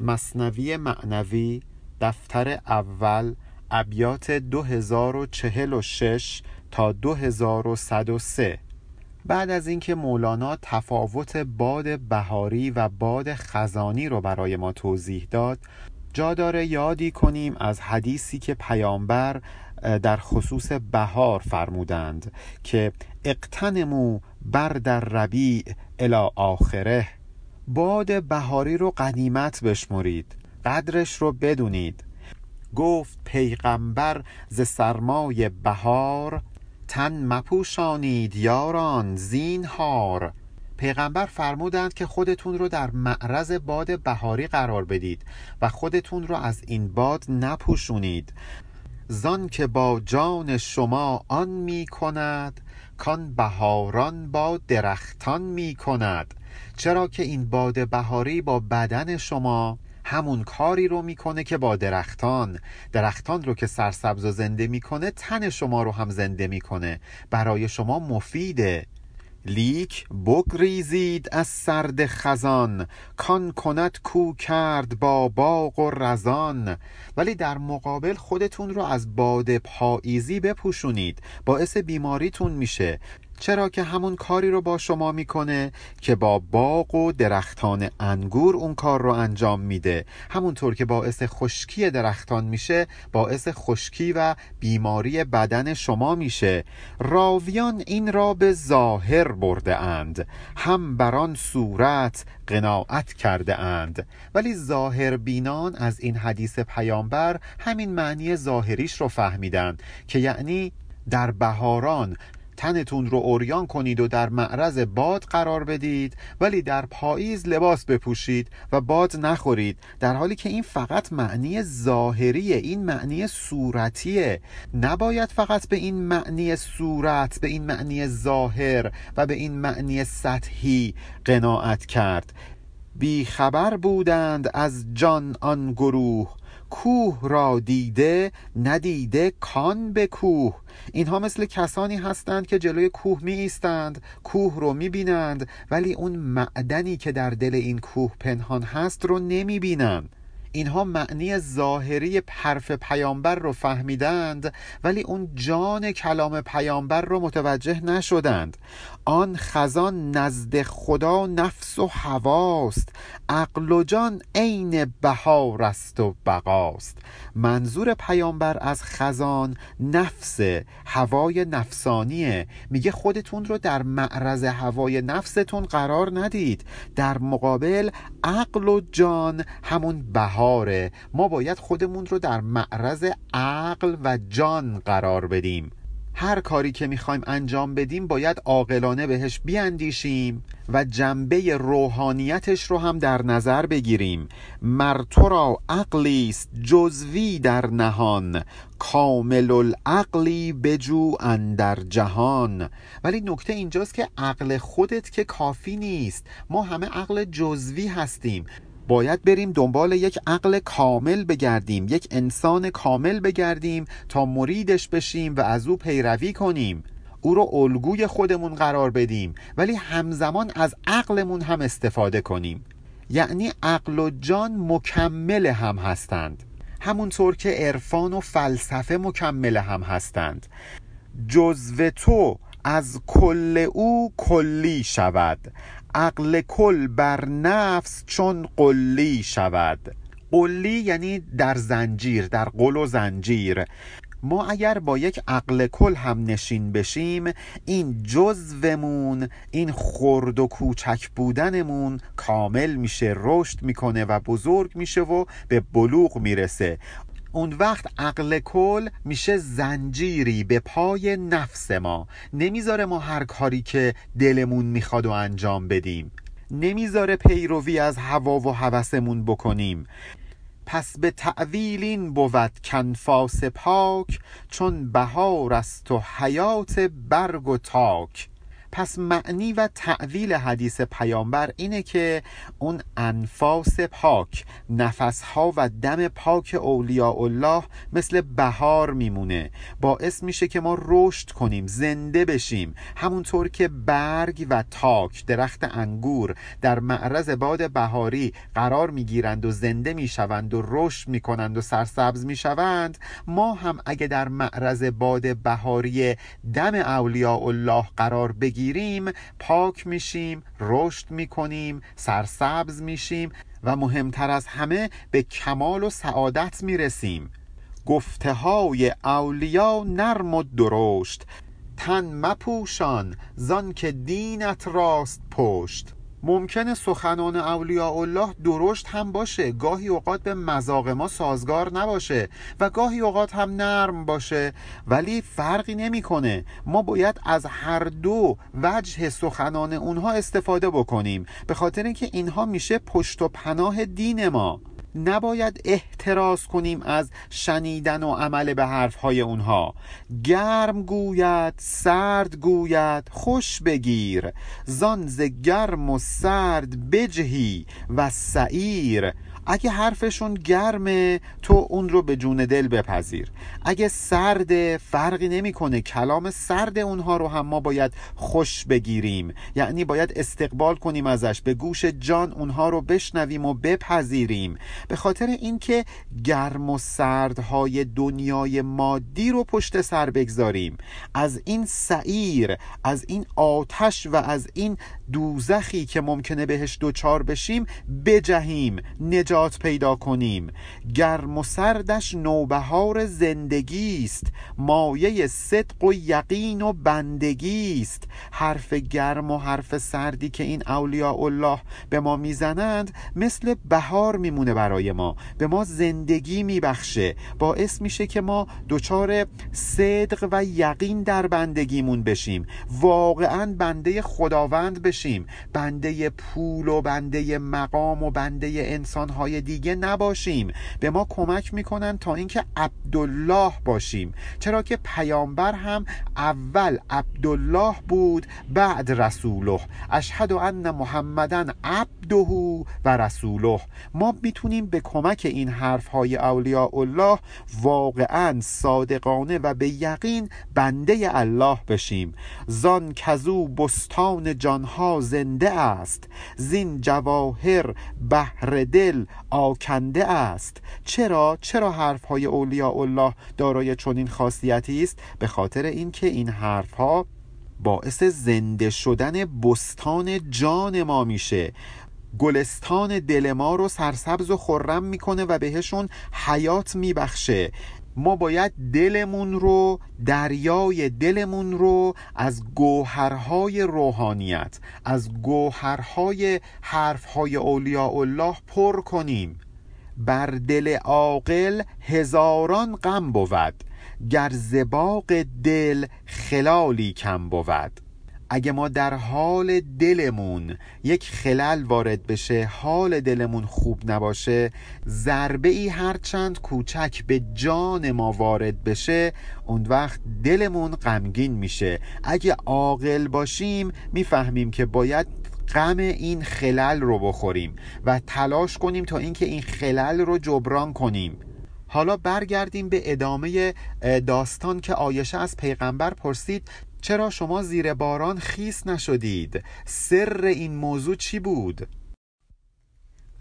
مصنوی معنوی دفتر اول ابیات 2046 تا 2103 بعد از اینکه مولانا تفاوت باد بهاری و باد خزانی رو برای ما توضیح داد جا داره یادی کنیم از حدیثی که پیامبر در خصوص بهار فرمودند که اقتنمو بر در ربیع الی آخره. باد بهاری رو قدیمت بشمرید قدرش رو بدونید. گفت پیغمبر ز سرمای بهار تن مپوشانید یاران زینهار. پیغمبر فرمودند که خودتون رو در معرض باد بهاری قرار بدید و خودتون رو از این باد نپوشونید. زان که با جان شما آن می کند کان بهاران با درختان می کند چرا که این باد بهاری با بدن شما همون کاری رو می‌کنه که با درختان. درختان رو که سرسبز و زنده می‌کنه تن شما رو هم زنده می‌کنه. برای شما مفیده. لیک بگریزید از سرد خزان. کان کند کو کرد با باغ و رزان. ولی در مقابل خودتون رو از باد پاییزی بپوشونید. باعث بیماریتون میشه. چرا که همون کاری رو با شما می‌کنه که با باغ و درختان انگور اون کار رو انجام میده. همونطور که باعث خشکی درختان میشه باعث خشکی و بیماری بدن شما میشه. راویان این را به ظاهر برده اند. هم بران صورت قناعت کرده اند. ولی ظاهر بینان از این حدیث پیامبر همین معنی ظاهریش رو فهمیدن که یعنی در بهاران تنتون رو اوریان کنید و در معرض باد قرار بدید ولی در پاییز لباس بپوشید و باد نخورید. در حالی که این فقط معنی ظاهریه این معنی صورتیه. نباید فقط به این معنی صورت به این معنی ظاهر و به این معنی سطحی قناعت کرد. بی خبر بودند از جان آن گروه. کوه را دیده ندیده کان به کوه. اینها مثل کسانی هستند که جلوی کوه می ایستند کوه رو می بینند ولی اون معدنی که در دل این کوه پنهان هست رو نمی بینند اینها معنی ظاهری حرف پیامبر رو فهمیدند ولی اون جان کلام پیامبر رو متوجه نشدند. آن خزان نزد خدا نفس و هواست. عقل و جان عین بهار است و بقاست. منظور پیامبر از خزان نفس هوای نفسانیه. میگه خودتون رو در معرض هوای نفستون قرار ندید. در مقابل عقل و جان همون بهاره ما باید خودمون رو در معرض عقل و جان قرار بدیم. هر کاری که می‌خوایم انجام بدیم باید عاقلانه بهش بیاندیشیم و جنبه روحانیتش رو هم در نظر بگیریم. مر تو را عقلی است جزوی در نهان. کامل العقلی بجو اندر جهان. ولی نکته اینجاست که عقل خودت که کافی نیست. ما همه عقل جزوی هستیم. باید بریم دنبال یک عقل کامل بگردیم یک انسان کامل بگردیم تا مریدش بشیم و از او پیروی کنیم. او رو الگوی خودمون قرار بدیم ولی همزمان از عقلمون هم استفاده کنیم. یعنی عقل و جان مکمل هم هستند. همونطور که عرفان و فلسفه مکمل هم هستند. جزو تو از کل او کلی شود. عقل کل بر نفس چون قلی شود. قلی یعنی در زنجیر در قل و زنجیر. ما اگر با یک عقل کل هم نشین بشیم این جزومون این خرد و کوچک بودنمون کامل میشه رشد می‌کنه و بزرگ میشه و به بلوغ می‌رسه. اون وقت عقل کل میشه زنجیری به پای نفس ما. نمی‌ذاره ما هر کاری که دلمون می‌خواد و انجام بدیم. نمی‌ذاره پیروی از هوا و هوسمون بکنیم. پس به تعویل این بود کنفاس پاک چون بهار است و حیات برگ و تاک. پس معنی و تعویل حدیث پیامبر اینه که اون انفاس پاک نفسها و دم پاک اولیاء الله مثل بهار میمونه. باعث میشه که ما رشد کنیم زنده بشیم. همونطور که برگ و تاک درخت انگور در معرض باد بهاری قرار می‌گیرند و زنده می‌شوند و رشد می‌کنند و سرسبز می‌شوند ما هم اگه در معرض باد بهاری دم اولیاء الله قرار بگیریم پاک میشیم رشد می‌کنیم سرسبز میشیم و مهمتر از همه به کمال و سعادت می‌رسیم. گفته های اولیا نرم و درشت. تن مپوشان زان که دینت راست پشت. ممکنه سخنان اولیاء الله درشت هم باشه. گاهی اوقات به مذاق ما سازگار نباشه و گاهی اوقات هم نرم باشه. ولی فرقی نمی‌کنه. ما باید از هر دو وجه سخنان اونها استفاده بکنیم. به خاطر اینکه اینها میشه پشت و پناه دین ما. نباید احتراز کنیم از شنیدن و عمل به حرفهای اونها. گرم گوید سرد گوید خوش بگیر. زان ز گرم و سرد بجهی و سعیر. اگه حرفشون گرمه تو اون رو به جون دل بپذیر. اگه سرد فرقی نمی‌کنه. کلام سرد اونها رو هم ما باید خوش بگیریم. یعنی باید استقبال کنیم ازش. به گوش جان اونها رو بشنویم و بپذیریم. به خاطر اینکه گرم و سردهای دنیای مادی رو پشت سر بگذاریم. از این سعیر از این آتش و از این دوزخی که ممکنه بهش دوچار بشیم بجهیم. نجات پیدا کنیم. گرم و سردش نوبهار زندگی است مایه صدق و یقین و بندگی است حرف گرم و حرف سردی که این اولیاء الله به ما می‌زنند مثل بهار میمونه برای ما. به ما زندگی میبخشه. باعث میشه که ما دچار صدق و یقین در بندگیمون بشیم. واقعا بنده خداوند بشیم. بنده پول و بنده مقام و بنده انسانهای دیگه نباشیم. به ما کمک می‌کنن تا اینکه عبدالله باشیم. چرا که پیامبر هم اول عبدالله بود بعد رسوله. اشهد ان محمدن عبده و رسوله. ما می‌تونیم به کمک این حرف های اولیاء الله واقعا صادقانه و به یقین بنده الله بشیم. زان کزو بستان جانها زنده است. زین جواهر بهر دل آکنده است. چرا؟ چرا حرف های اولیاء الله دارای چنین خاصیتی است؟ به خاطر اینکه این حرف ها باعث زنده شدن بستان جان ما میشه. گلستان دل ما رو سرسبز و خرم می‌کنه و بهشون حیات میبخشه. ما باید دلمون رو دریای دلمون رو از گوهرهای روحانیت از گوهرهای حرفهای اولیاء الله پر کنیم. بر دل عاقل هزاران غم بود گر زباق دل خلالی کم بود. اگه ما در حال دلمون یک خلل وارد بشه حال دلمون خوب نباشه ضربه ای هرچند کوچک به جان ما وارد بشه اون وقت دلمون غمگین میشه. اگه عاقل باشیم می‌فهمیم که باید غم این خلل رو بخوریم و تلاش کنیم تا اینکه این خلل رو جبران کنیم. حالا برگردیم به ادامه داستان که آیشه از پیغمبر پرسید چرا شما زیر باران خیس نشدید؟ سر این موضوع چی بود؟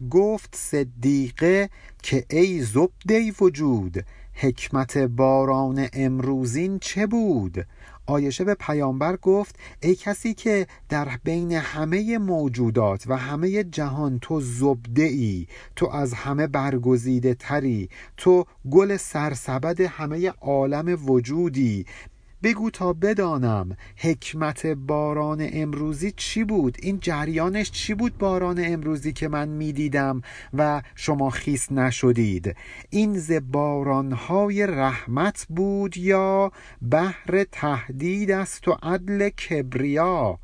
گفت صدیقه که ای زبده وجود حکمت باران امروزین چه بود؟ آیشه به پیامبر گفت ای کسی که در بین همه موجودات و همه جهان تو زبده ای تو از همه برگزیده تری تو گل سرسبد همه عالم وجودی بگو تا بدانم حکمت باران امروزی چی بود؟ این جریانش چی بود باران امروزی که من می‌دیدم و شما خیس نشدید؟ این ز بارانهای رحمت بود یا بهر تهدید است و عدل کبریا؟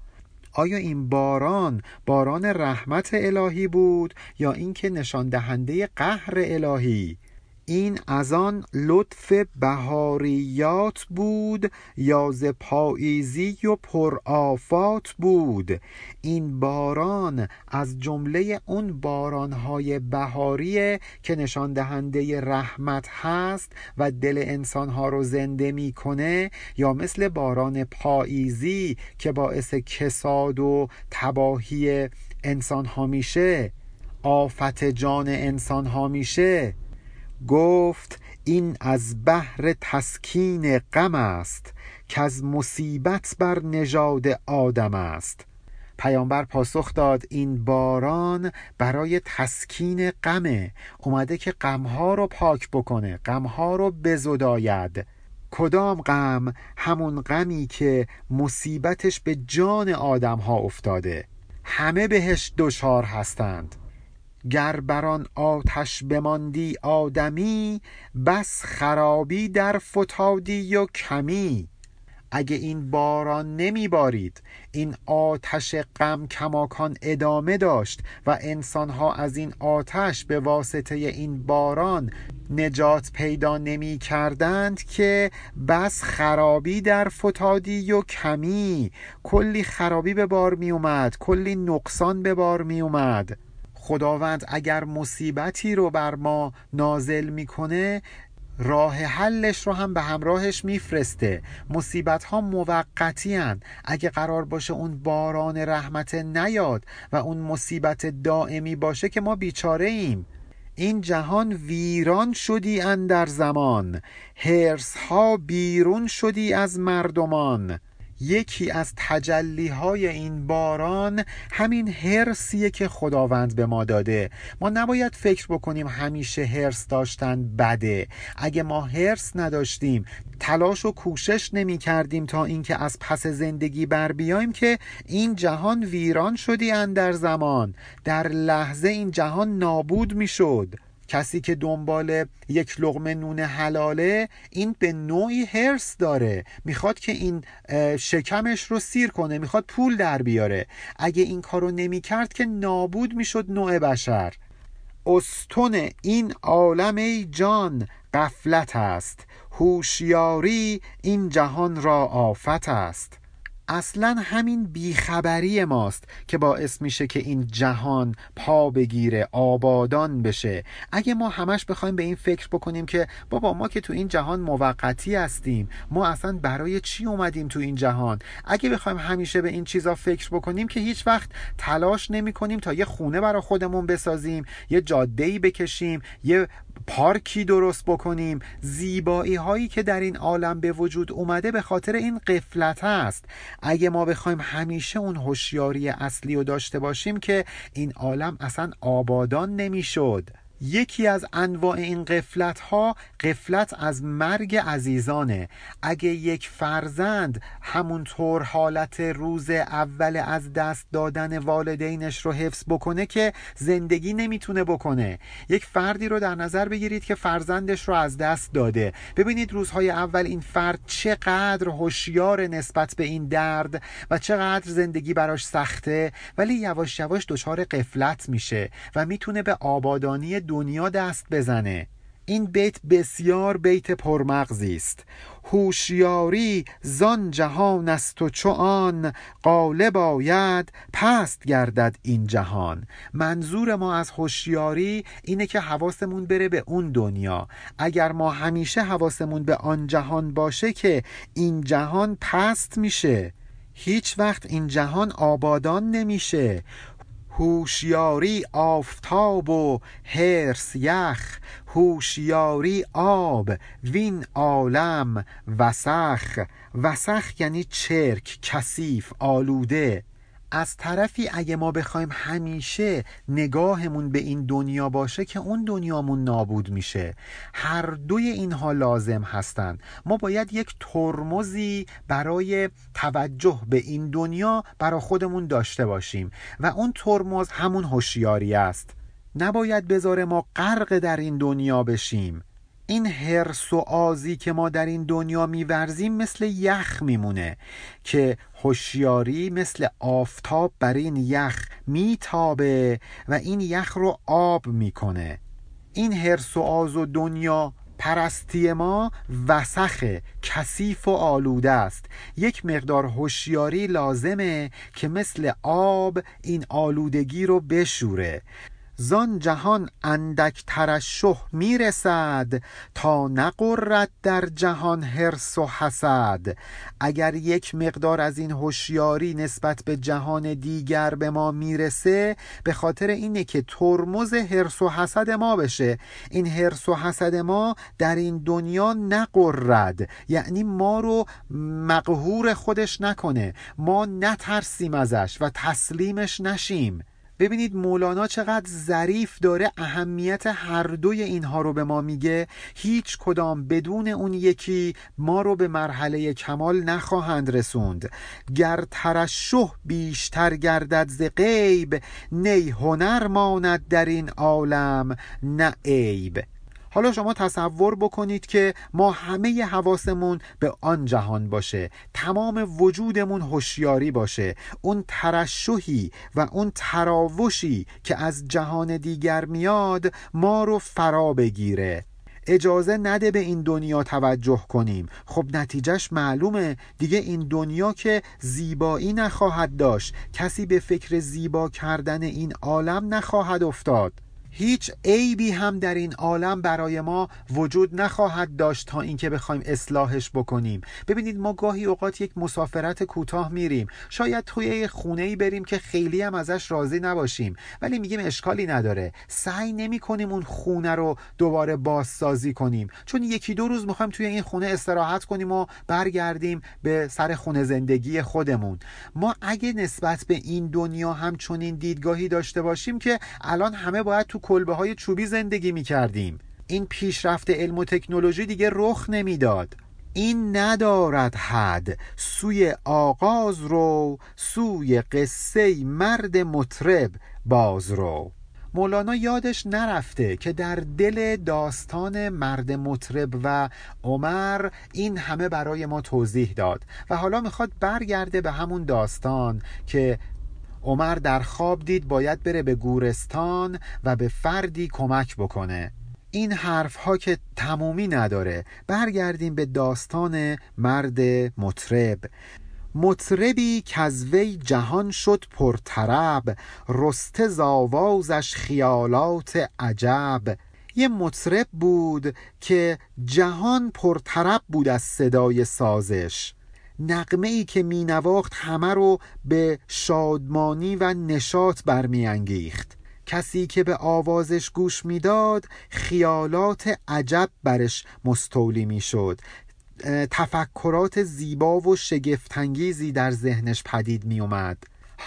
آیا این باران باران رحمت الهی بود یا اینکه نشان دهنده قهر الهی؟ این از آن لطف بهاریات بود یا ز پاییزی و پرآفات بود. این باران از جمله اون بارانهای بهاریه که نشان دهنده رحمت هست و دل انسانها رو زنده می‌کنه یا مثل باران پاییزی که باعث کساد و تباهی انسان ها میشه آفت جان انسان ها میشه. گفت این از بحر تسکین غم است که از مصیبت بر نژاد آدم است. پیامبر پاسخ داد این باران برای تسکین غمه. اومده که غمها رو پاک بکنه غمها رو بزداید. کدام غم؟ همون غمی که مصیبتش به جان آدم ها افتاده. همه بهش دشار هستند. گر بران آتش بماندی آدمی بس خرابی در فتادی و کمی. اگه این باران نمی بارید این آتش غم کماکان ادامه داشت و انسانها از این آتش به واسطه این باران نجات پیدا نمی کردند که بس خرابی در فتادی و کمی. کلی خرابی به بار می اومد کلی نقصان به بار می اومد. خداوند اگر مصیبتی رو بر ما نازل می‌کنه راه حلش رو هم به همراهش میفرسته. مصیبت ها موقتی هن. اگه قرار باشه اون باران رحمت نیاد و اون مصیبت دائمی باشه که ما بیچاره ایم این جهان ویران شدی اندر زمان. هرس ها بیرون شدی از مردمان. یکی از تجلی های این باران همین هرسیه که خداوند به ما داده. ما نباید فکر بکنیم همیشه هرس داشتن بده. اگه ما هرس نداشتیم تلاش و کوشش نمی کردیم تا اینکه از پس زندگی بر بیایم که این جهان ویران شدی اندر زمان. در لحظه این جهان نابود می شد کسی که دنبال یک لغمه نون حلاله این به نوعی هرس داره. می‌خواد که این شکمش رو سیر کنه می‌خواد پول در بیاره. اگه این کارو نمی‌کرد که نابود می‌شد نوع بشر. استون این عالم ای جان قفلت است. هوشیاری این جهان را آفت است. اصلا همین بیخبری ماست که باعث میشه که این جهان پا بگیره آبادان بشه. اگه ما همش بخوایم به این فکر بکنیم که بابا ما که تو این جهان موقتی هستیم ما اصلا برای چی اومدیم تو این جهان؟ اگه بخوایم همیشه به این چیزا فکر بکنیم که هیچ وقت تلاش نمی کنیم تا یه خونه برای خودمون بسازیم یه جاده ای بکشیم یه پارکی درست بکنیم. زیبایی هایی که در این عالم به وجود اومده به خاطر این قفلت است اگه ما بخوایم همیشه اون هوشیاری اصلی رو داشته باشیم که این عالم اصلا آبادان نمی‌شد. یکی از انواع این قفلت ها قفلت از مرگ عزیزانه. اگه یک فرزند همونطور حالت روز اول از دست دادن والدینش رو حفظ بکنه که زندگی نمی‌تونه بکنه. یک فردی رو در نظر بگیرید که فرزندش رو از دست داده. ببینید روزهای اول این فرد چقدر هوشیار نسبت به این درد و چقدر زندگی براش سخته ولی یواش یواش دچار قفلت میشه و می‌تونه به آبادانی دنیا دست بزنه. این بیت بسیار بیت پرمغزی است. هوشیاری زان جهان است و چو آن غالب آید پست گردد این جهان. منظور ما از هوشیاری اینه که حواسمون بره به اون دنیا. اگر ما همیشه حواسمون به آن جهان باشه که این جهان پست میشه. هیچ وقت این جهان آبادان نمیشه. هوشیاری آفتاب و هرس یخ هوشیاری آب وین عالم وسخ. وسخ یعنی چرک کثیف آلوده. از طرفی اگه ما بخوایم همیشه نگاهمون به این دنیا باشه که اون دنیامون نابود میشه. هر دوی اینها لازم هستند ما باید یک ترمزی برای توجه به این دنیا برای خودمون داشته باشیم و اون ترمز همون هوشیاری است. نباید بذاره ما غرق در این دنیا بشیم. این هرس و آزی که ما در این دنیا میورزیم مثل یخ میمونه که هوشیاری مثل آفتاب بر این یخ میتابه و این یخ رو آب می‌کنه. این هرس و آز و دنیا پرستی ما وسخه کثیف و آلوده است. یک مقدار هوشیاری لازمه که مثل آب این آلودگی رو بشوره. زان جهان اندک ترشح می‌رسد تا نقرد در جهان هرس و حسد. اگر یک مقدار از این هوشیاری نسبت به جهان دیگر به ما می‌رسه به خاطر اینه که ترمز هرس و حسد ما بشه. این هرس و حسد ما در این دنیا نقرد یعنی ما رو مقهور خودش نکنه. ما نترسیم ازش و تسلیمش نشیم. ببینید مولانا چقدر ظریف داره اهمیت هر دوی اینها رو به ما میگه. هیچ کدام بدون اون یکی ما رو به مرحله کمال نخواهند رسوند. گر ترشح بیشتر گردد ز غیب نی هنر ماند در این عالم نه عیب. حالا شما تصور بکنید که ما همه حواسمون به آن جهان باشه تمام وجودمون هوشیاری باشه اون ترشحی و اون تراوشی که از جهان دیگر میاد ما رو فرا بگیره. اجازه نده به این دنیا توجه کنیم. خب نتیجهش معلومه. دیگه این دنیا که زیبایی نخواهد داشت. کسی به فکر زیبا کردن این عالم نخواهد افتاد. هیچ عیبی هم در این عالم برای ما وجود نخواهد داشت تا اینکه بخوایم اصلاحش بکنیم. ببینید ما گاهی اوقات یک مسافرت کوتاه میریم. شاید توی خونه ای بریم که خیلی هم ازش راضی نباشیم. ولی میگیم اشکالی نداره. سعی نمی کنیم اون خونه رو دوباره بازسازی کنیم. چون یکی دو روز می‌خوایم توی این خونه استراحت کنیم و برگردیم به سر خونه زندگی خودمون. ما اگه نسبت به این دنیا هم چنین دیدگاهی داشته باشیم که الان همه باید تو کلبه های چوبی زندگی می کردیم این پیشرفت علم و تکنولوژی دیگه رخ نمی‌داد. این ندارد حد. سوی آغاز رو سوی قصه مرد مطرب باز رو. مولانا یادش نرفته که در دل داستان مرد مطرب و عمر این همه برای ما توضیح داد و حالا می‌خواد برگرده به همون داستان که عمر در خواب دید باید بره به گورستان و به فردی کمک بکنه. این حرف ها که تمومی نداره. برگردیم به داستان مرد مطرب. مطربی که وی جهان شد پرطرب رسته زاوازش خیالات عجب. یه مطرب بود که جهان پرطرب بود از صدای سازش. نقمه ای که می نواخت همه رو به شادمانی و نشاط برمیانگیخت. کسی که به آوازش گوش می‌داد خیالات عجب برش مستولی می‌شد. تفکرات زیبا و شگفتانگیزی در ذهنش پدید می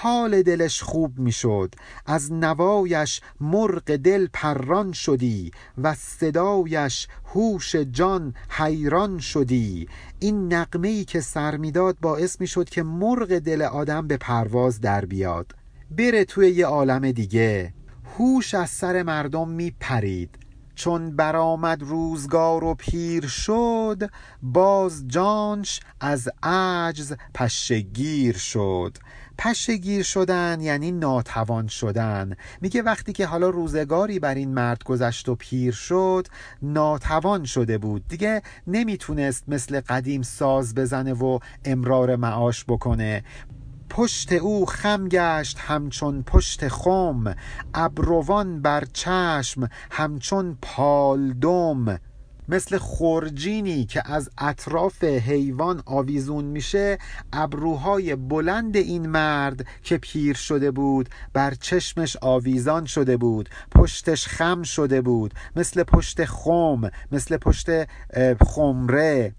حال دلش خوب می‌شد. از نوایش مرغ دل پران شدی و صدایش هوش جان حیران شدی. این نقمه ای که سر می‌داد باعث می‌شد که مرغ دل آدم به پرواز در بیاد. بره توی یه عالم دیگه. هوش از سر مردم میپرید. چون برآمد روزگار و پیر شد باز جانش از عجز پشگیر شد. پشگیر شدن یعنی ناتوان شدن. میگه وقتی که حالا روزگاری بر این مرد گذشت و پیر شد ناتوان شده بود. دیگه نمی‌تونست مثل قدیم ساز بزنه و امرار معاش بکنه. پشت او خم گشت همچون پشت خم. ابروان بر چشم همچون پالدم. مثل خورجینی که از اطراف حیوان آویزون میشه ابروهای بلند این مرد که پیر شده بود بر چشمش آویزان شده بود پشتش خم شده بود مثل پشت خم مثل پشت خمره.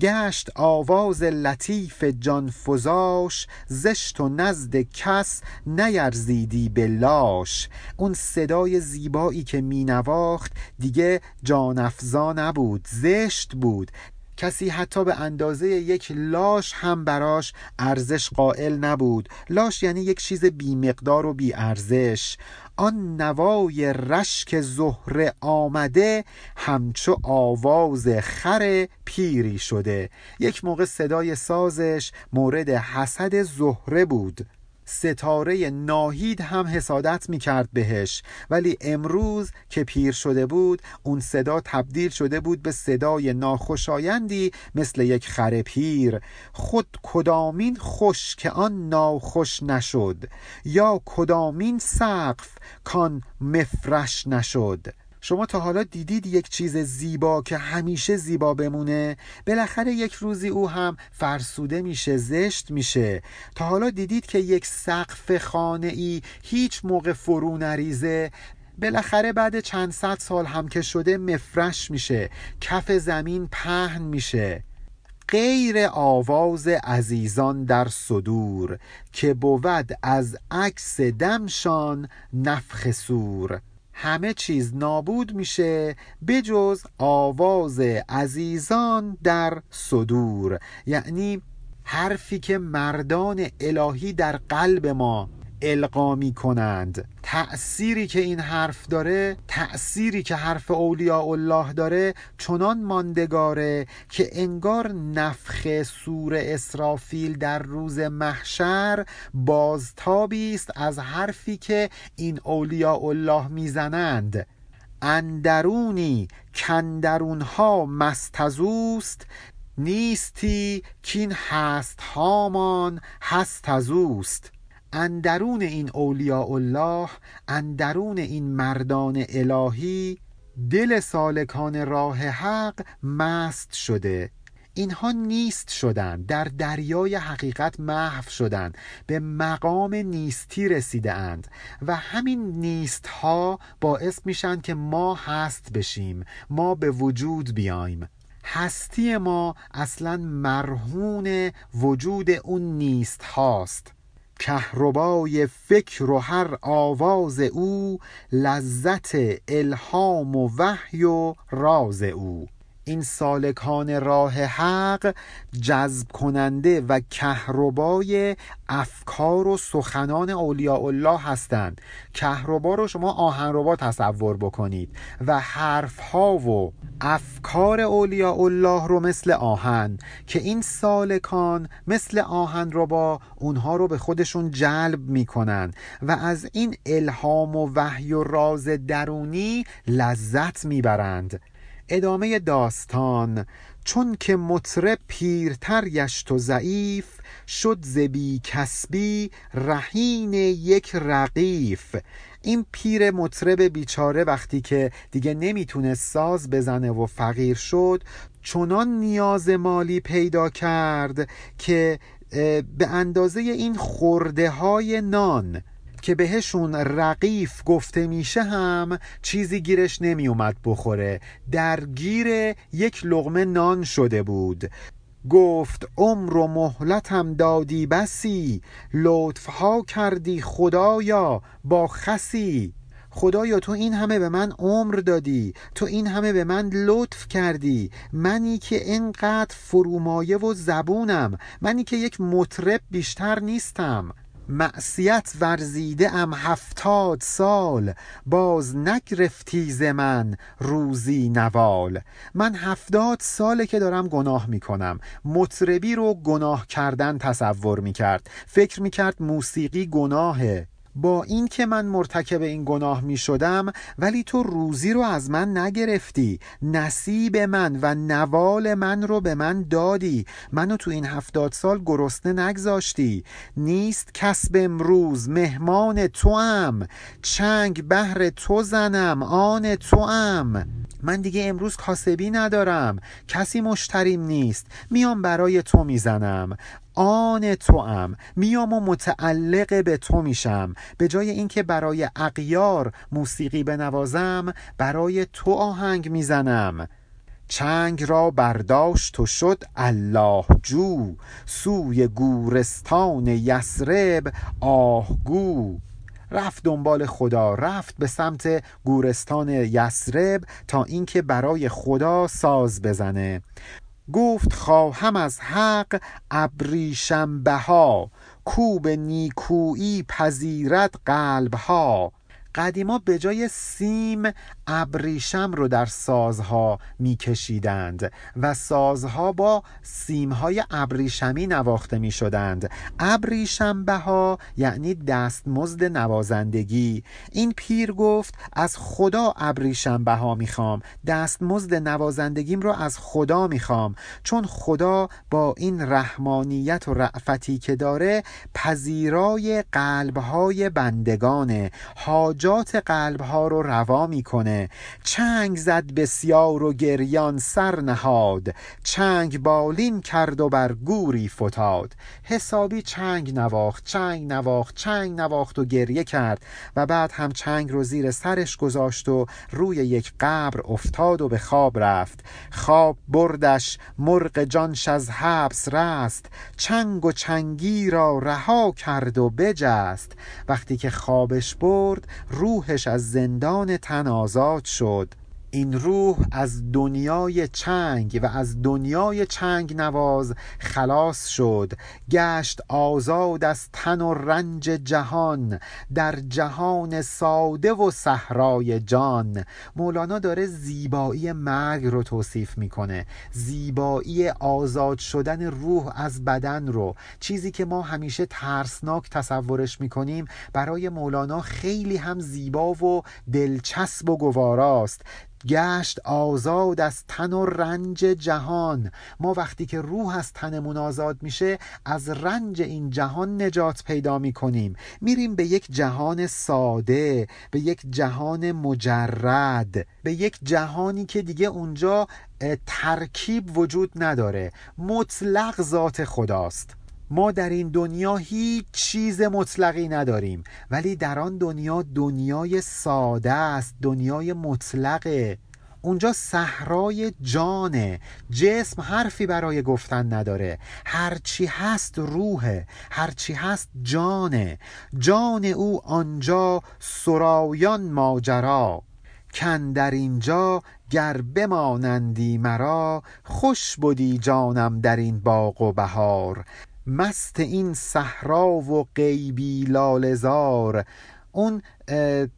گشت آواز لطیف جان فزاش زشت و نزد کس نیرزیدی به لاش. اون صدای زیبایی که مینواخت دیگه جانفزا نبود زشت بود. کسی حتی به اندازه یک لاش هم براش ارزش قائل نبود. لاش یعنی یک چیز بیمقدار و بی ارزش آن نوای رشک زهره آمده همچو آواز خر پیری شده. یک موقع صدای سازش مورد حسد زهره بود. ستاره ناهید هم حسادت می کرد بهش. ولی امروز که پیر شده بود اون صدا تبدیل شده بود به صدای ناخوشایندی مثل یک خر پیر. خود کدامین خوش که آن ناخوش نشد؟ یا کدامین سقف کان مفرش نشد؟ شما تا حالا دیدید یک چیز زیبا که همیشه زیبا بمونه؟ بالاخره یک روزی او هم فرسوده میشه زشت میشه. تا حالا دیدید که یک سقف خانه ای هیچ موقع فرو نریزه؟ بالاخره بعد چند صد سال هم که شده مفرش میشه کف زمین پهن میشه. غیر آواز عزیزان در صدور که بود از عکس دمشان نفخ سور. همه چیز نابود میشه بجز آواز عزیزان در صدور. یعنی حرفی که مردان الهی در قلب ما القا می کنند تأثیری که این حرف داره تأثیری که حرف اولیاء الله داره چنان ماندگاره که انگار نفخ سور اسرافیل در روز محشر بازتابی است از حرفی که این اولیاء الله می‌زنند. اندرونی کندرونها مستزوست نیستی کین هست هامان هست ازوست اندرون این اولیاء الله اندرون این مردان الهی دل سالکان راه حق مست شده. اینها نیست شدن در دریای حقیقت محو شدند به مقام نیستی رسیده اند و همین نیست ها باعث میشن که ما هست بشیم ما به وجود بیایم. هستی ما اصلا مرهون وجود اون نیست هاست کهربای فکر و هر آواز او لذت الهام و وحی و راز او. این سالکان راه حق جذب کننده و کهربای افکار و سخنان اولیاء الله هستند. کهربا رو شما آهنربا تصور بکنید و حرف ها و افکار اولیاء الله رو مثل آهن که این سالکان مثل آهن ربا اونها رو به خودشون جلب می‌کنن و از این الهام و وحی و راز درونی لذت می‌برند. ادامه داستان. چون که مطرب پیرتر گشت و ضعیف شد زبی کسبی رهین یک رقیف. این پیر مطرب بیچاره وقتی که دیگه نمی‌تونه ساز بزنه و فقیر شد چنان نیاز مالی پیدا کرد که به اندازه این خورده های نان که بهشون رقیف گفته میشه هم چیزی گیرش نمیومد بخوره. درگیر یک لغمه نان شده بود. گفت عمر و مهلتم دادی بسی لطفها کردی خدایا با خسی. خدایا تو این همه به من عمر دادی تو این همه به من لطف کردی. منی که اینقدر فرومایه و زبونم منی که یک مطرب بیشتر نیستم. معصیت ورزیده ام هفتاد سال. باز نگرفتی ز من روزی نوال. من هفتاد ساله که دارم گناه می‌کنم. مطربی رو گناه کردن تصور می‌کرد. فکر می‌کرد موسیقی گناهه. با این که من مرتکب این گناه می شدم ولی تو روزی رو از من نگرفتی. نصیب من و نوال من رو به من دادی. منو تو این هفتاد سال گرسنه نگذاشتی. نیست کسب امروز مهمان تو هم چنگ بهر تو زنم آن تو هم من دیگه امروز کاسبی ندارم. کسی مشتریم نیست. میام برای تو می‌زنم. آن تو هم میام و متعلق به تو میشم. به جای اینکه برای اقیار موسیقی بنوازم برای تو آهنگ می‌زنم. چنگ را برداشت و شد الله جو. سوی گورستان یسرب آهگو. رفت دنبال خدا رفت به سمت گورستان یسرب تا اینکه برای خدا ساز بزنه. گفت خواهم از حق ابریشم بها کو به نیکویی پذیرت قلبها. قدیما به جای سیم ابریشم رو در سازها میکشیدند و سازها با سیمهای ابریشمی نواخته می شدند ابریشم بها یعنی دستمزد نوازندگی. این پیر گفت از خدا ابریشم بها می‌خوام. دستمزد نوازندگیم رو از خدا می‌خوام. چون خدا با این رحمانیت و رعفتی که داره پذیرای قلبهای بندگانه. حاجات قلبها رو روا می‌کنه. چنگ زد بسیار و گریان سر نهاد. چنگ بالین کرد و بر گوری فتاد. حسابی چنگ نواخت چنگ نواخت چنگ نواخت و گریه کرد و بعد هم چنگ رو زیر سرش گذاشت و روی یک قبر افتاد و به خواب رفت. خواب بردش مرغ جانش از حبس رست. چنگ و چنگی را رها کرد و بجست. وقتی که خوابش برد روحش از زندان تن آزاد شد. این روح از دنیای چنگ و از دنیای چنگ نواز خلاص شد گشت آزاد از تن و رنج جهان در جهان ساده و صحرای جان. مولانا داره زیبایی مرگ رو توصیف می‌کنه زیبایی آزاد شدن روح از بدن رو. چیزی که ما همیشه ترسناک تصورش می‌کنیم برای مولانا خیلی هم زیبا و دلچسب و گواراست. گشت آزاد از تن و رنج جهان. ما وقتی که روح از تنمون آزاد میشه از رنج این جهان نجات پیدا می‌کنیم. میریم به یک جهان ساده به یک جهان مجرد به یک جهانی که دیگه اونجا ترکیب وجود نداره. مطلق ذات خداست. ما در این دنیا هیچ چیز مطلقی نداریم ولی در آن دنیا دنیای ساده است دنیای مطلقه اونجا صحرای جانه جسم حرفی برای گفتن نداره. هرچی هست روحه هرچی هست جانه. جان او آنجا سرایان ماجرا. کن در اینجا گر بمانندی مرا خوش بودی جانم در این باغ و بهار. مست این صحرا و غیبی لالزار اون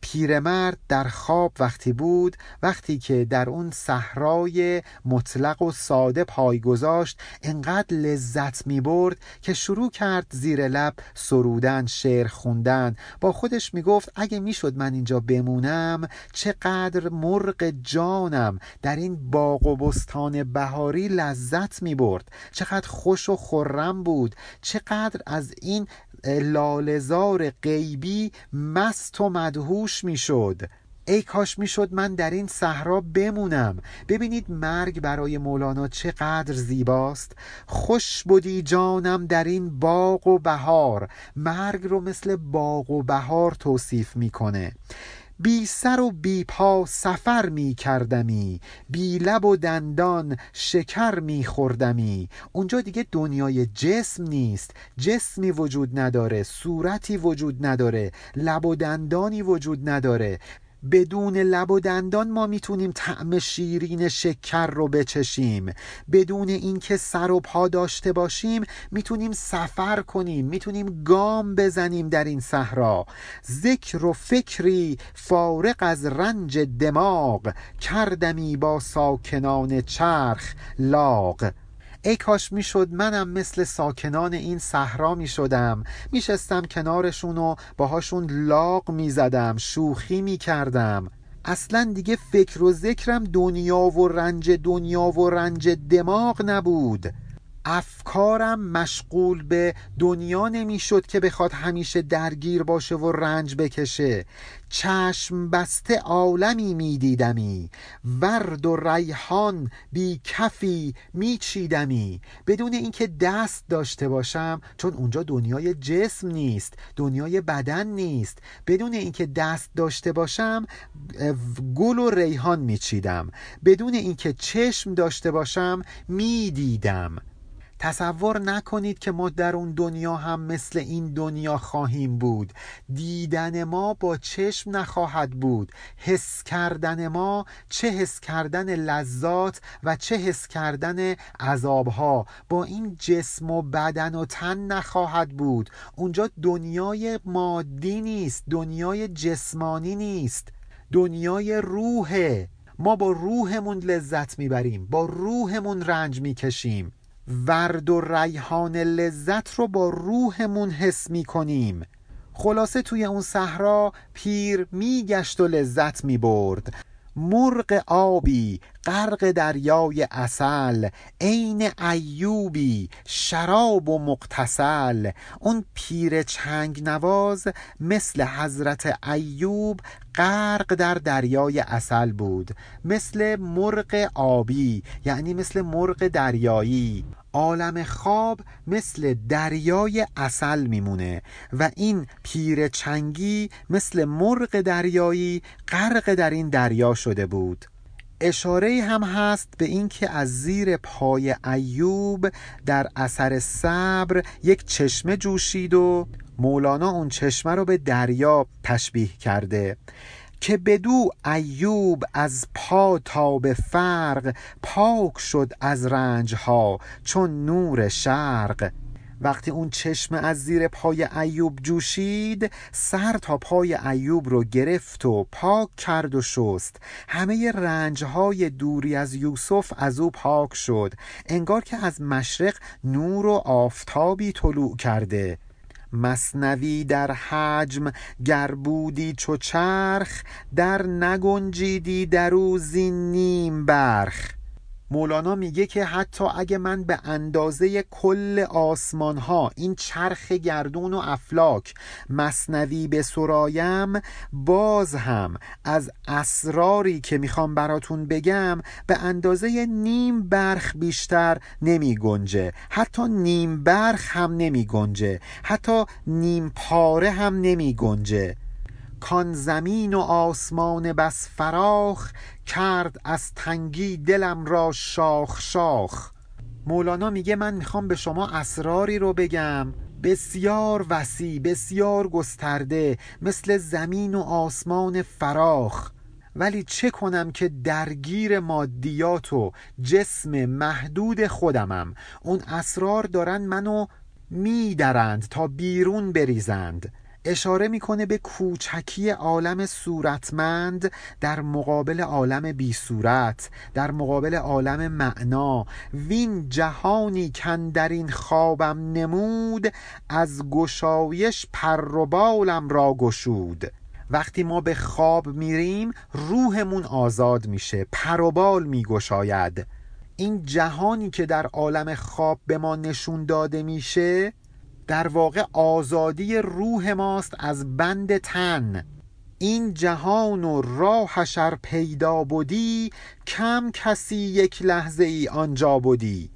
پیرمرد در خواب وقتی بود وقتی که در اون صحرای مطلق و ساده پای گذاشت انقدر لذت می برد که شروع کرد زیر لب سرودن شعر خوندن. با خودش می گفت اگه می‌شد من اینجا بمونم چقدر مرغ جانم در این باغ و بستان بهاری لذت می برد چقدر خوش و خرم بود. چقدر از این لالزار غیبی مست و مدهوش می‌شد. ای کاش می‌شد من در این صحرا بمونم. ببینید مرگ برای مولانا چقدر زیباست. خوش بودی جانم در این باغ و بهار. مرگ رو مثل باغ و بهار توصیف می‌کنه. بی سر و بی پا سفر می کردمی بی لب و دندان شکر می خوردمی. اونجا دیگه دنیای جسم نیست جسمی وجود نداره صورتی وجود نداره لب و دندانی وجود نداره. بدون لب و دندان ما می‌تونیم طعم شیرین شکر رو بچشیم. بدون اینکه سر و پا داشته باشیم می‌تونیم سفر کنیم می‌تونیم گام بزنیم در این صحرا. ذکر و فکری فارق از رنج دماغ کردمی با ساکنان چرخ لاغ. ای کاش می‌شد منم مثل ساکنان این صحرا می‌شدم. میشستم کنارشون و باهاشون لاغ می‌زدم شوخی می‌کردم. اصلا دیگه فکر و ذکرم دنیا و رنج دنیا و رنج دماغ نبود. افکارم مشغول به دنیا نمی‌شد که بخواد همیشه درگیر باشه و رنج بکشه. چشم بسته عالمی میدیدمی. ورد و ریحان بی کفی میچیدمی. بدون اینکه دست داشته باشم چون اونجا دنیای جسم نیست دنیای بدن نیست. بدون اینکه دست داشته باشم گل و ریحان میچیدم. بدون اینکه چشم داشته باشم می‌دیدم. تصور نکنید که ما در اون دنیا هم مثل این دنیا خواهیم بود. دیدن ما با چشم نخواهد بود. حس کردن ما چه حس کردن لذات و چه حس کردن عذابها. با این جسم و بدن و تن نخواهد بود. اونجا دنیای مادی نیست دنیای جسمانی نیست. دنیای روحه. ما با روحمون لذت می‌بریم با روحمون رنج می‌کشیم. ورد و ریحان لذت رو با روحمون حس می‌کنیم. خلاصه توی اون صحرا پیر میگشت و لذت می‌برد. مرغ آبی غرق دریای اصل عین ایوبی شراب و مقتسل اون پیر چنگ نواز مثل حضرت ایوب غرق در دریای اصل بود. مثل مرغ آبی یعنی مثل مرغ دریایی. عالم خواب مثل دریای اصل میمونه و این پیر چنگی مثل مرغ دریایی غرق در این دریا شده بود. اشاره هم هست به اینکه از زیر پای ایوب در اثر صبر یک چشمه جوشید و مولانا اون چشمه رو به دریا تشبیه کرده که بدو ایوب از پا تا به فرق پاک شد از رنج ها چون نور شرق. وقتی اون چشم از زیر پای ایوب جوشید سر تا پای ایوب رو گرفت و پاک کرد و شست. همه رنجهای دوری از یوسف از او پاک شد. انگار که از مشرق نور و آفتابی طلوع کرده. مصنوی در حجم گر بودی چو چرخ در نگنجیدی در او زین نیم برخ. مولانا میگه که حتی اگه من به اندازه کل آسمان ها این چرخ گردون و افلاک مصنوی به سرایم باز هم از اسراری که می‌خوام براتون بگم به اندازه نیم برخ بیشتر نمی گنجه. حتی نیم برخ هم نمی گنجه. حتی نیم پاره هم نمی گنجه. کان زمین و آسمان بس فراخ کرد از تنگی دلم را شاخ شاخ. مولانا میگه من می‌خوام به شما اسراری رو بگم. بسیار وسیع بسیار گسترده مثل زمین و آسمان فراخ. ولی چه کنم که درگیر مادیات و جسم محدود خودمم؟ اون اسرار دارن منو میدرند تا بیرون بریزند. اشاره می‌کنه به کوچکی عالم صورتمند در مقابل عالم بی صورت در مقابل عالم معنا. وین جهانی کن در این خوابم نمود از گشایش پر و بالم را گشود. وقتی ما به خواب میریم روحمون آزاد میشه پروبال میگشاید. این جهانی که در عالم خواب به ما نشون داده میشه در واقع آزادی روح ماست از بند تن. این جهان و راهش ار پیدا بودی کم کسی یک لحظه ای آنجا بودی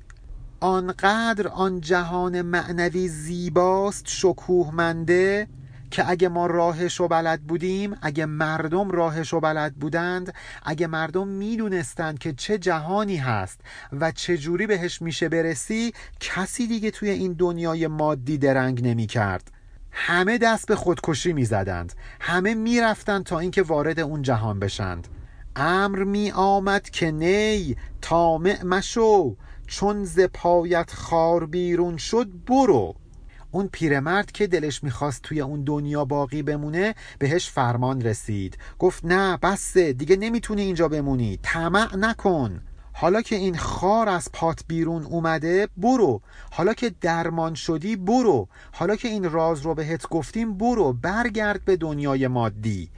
آنقدر آن جهان معنوی زیباست شکوهمنده که اگه ما راهش رو بلد بودیم اگه مردم راهش رو بلد بودند اگه مردم می‌دونستند که چه جهانی هست و چه جوری بهش میشه برسی کسی دیگه توی این دنیای مادی درنگ نمی کرد همه دست به خودکشی می زدند همه می رفتند تا اینکه وارد اون جهان بشند. امر می آمد که نی تامع مشو. چون ز پایت خار بیرون شد برو. اون پیرمرد که دلش می‌خواست توی اون دنیا باقی بمونه بهش فرمان رسید. گفت نه بسه دیگه نمی‌تونی اینجا بمونی. طمع نکن. حالا که این خار از پات بیرون اومده برو. حالا که درمان شدی برو. حالا که این راز رو بهت گفتیم برو. برگرد به دنیای مادی.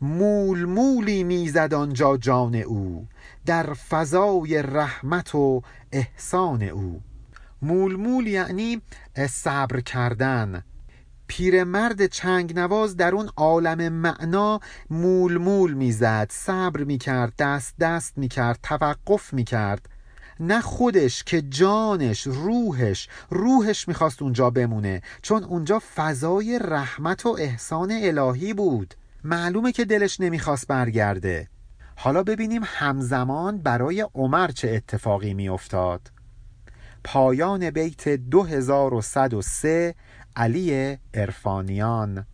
مول مولی می‌زد آنجا جان او. در فضای رحمت و احسان او. مول مول یعنی صبر کردن. پیرمرد چنگ نواز در اون عالم معنا مول مول می‌زد صبر می‌کرد دست دست می‌کرد توقف می‌کرد. نه خودش که جانش روحش روحش می‌خواست اونجا بمونه چون اونجا فضای رحمت و احسان الهی بود. معلومه که دلش نمی‌خواست برگرده. حالا ببینیم همزمان برای عمر چه اتفاقی میافتاد. پایان بیت 2103 علی ارفانیان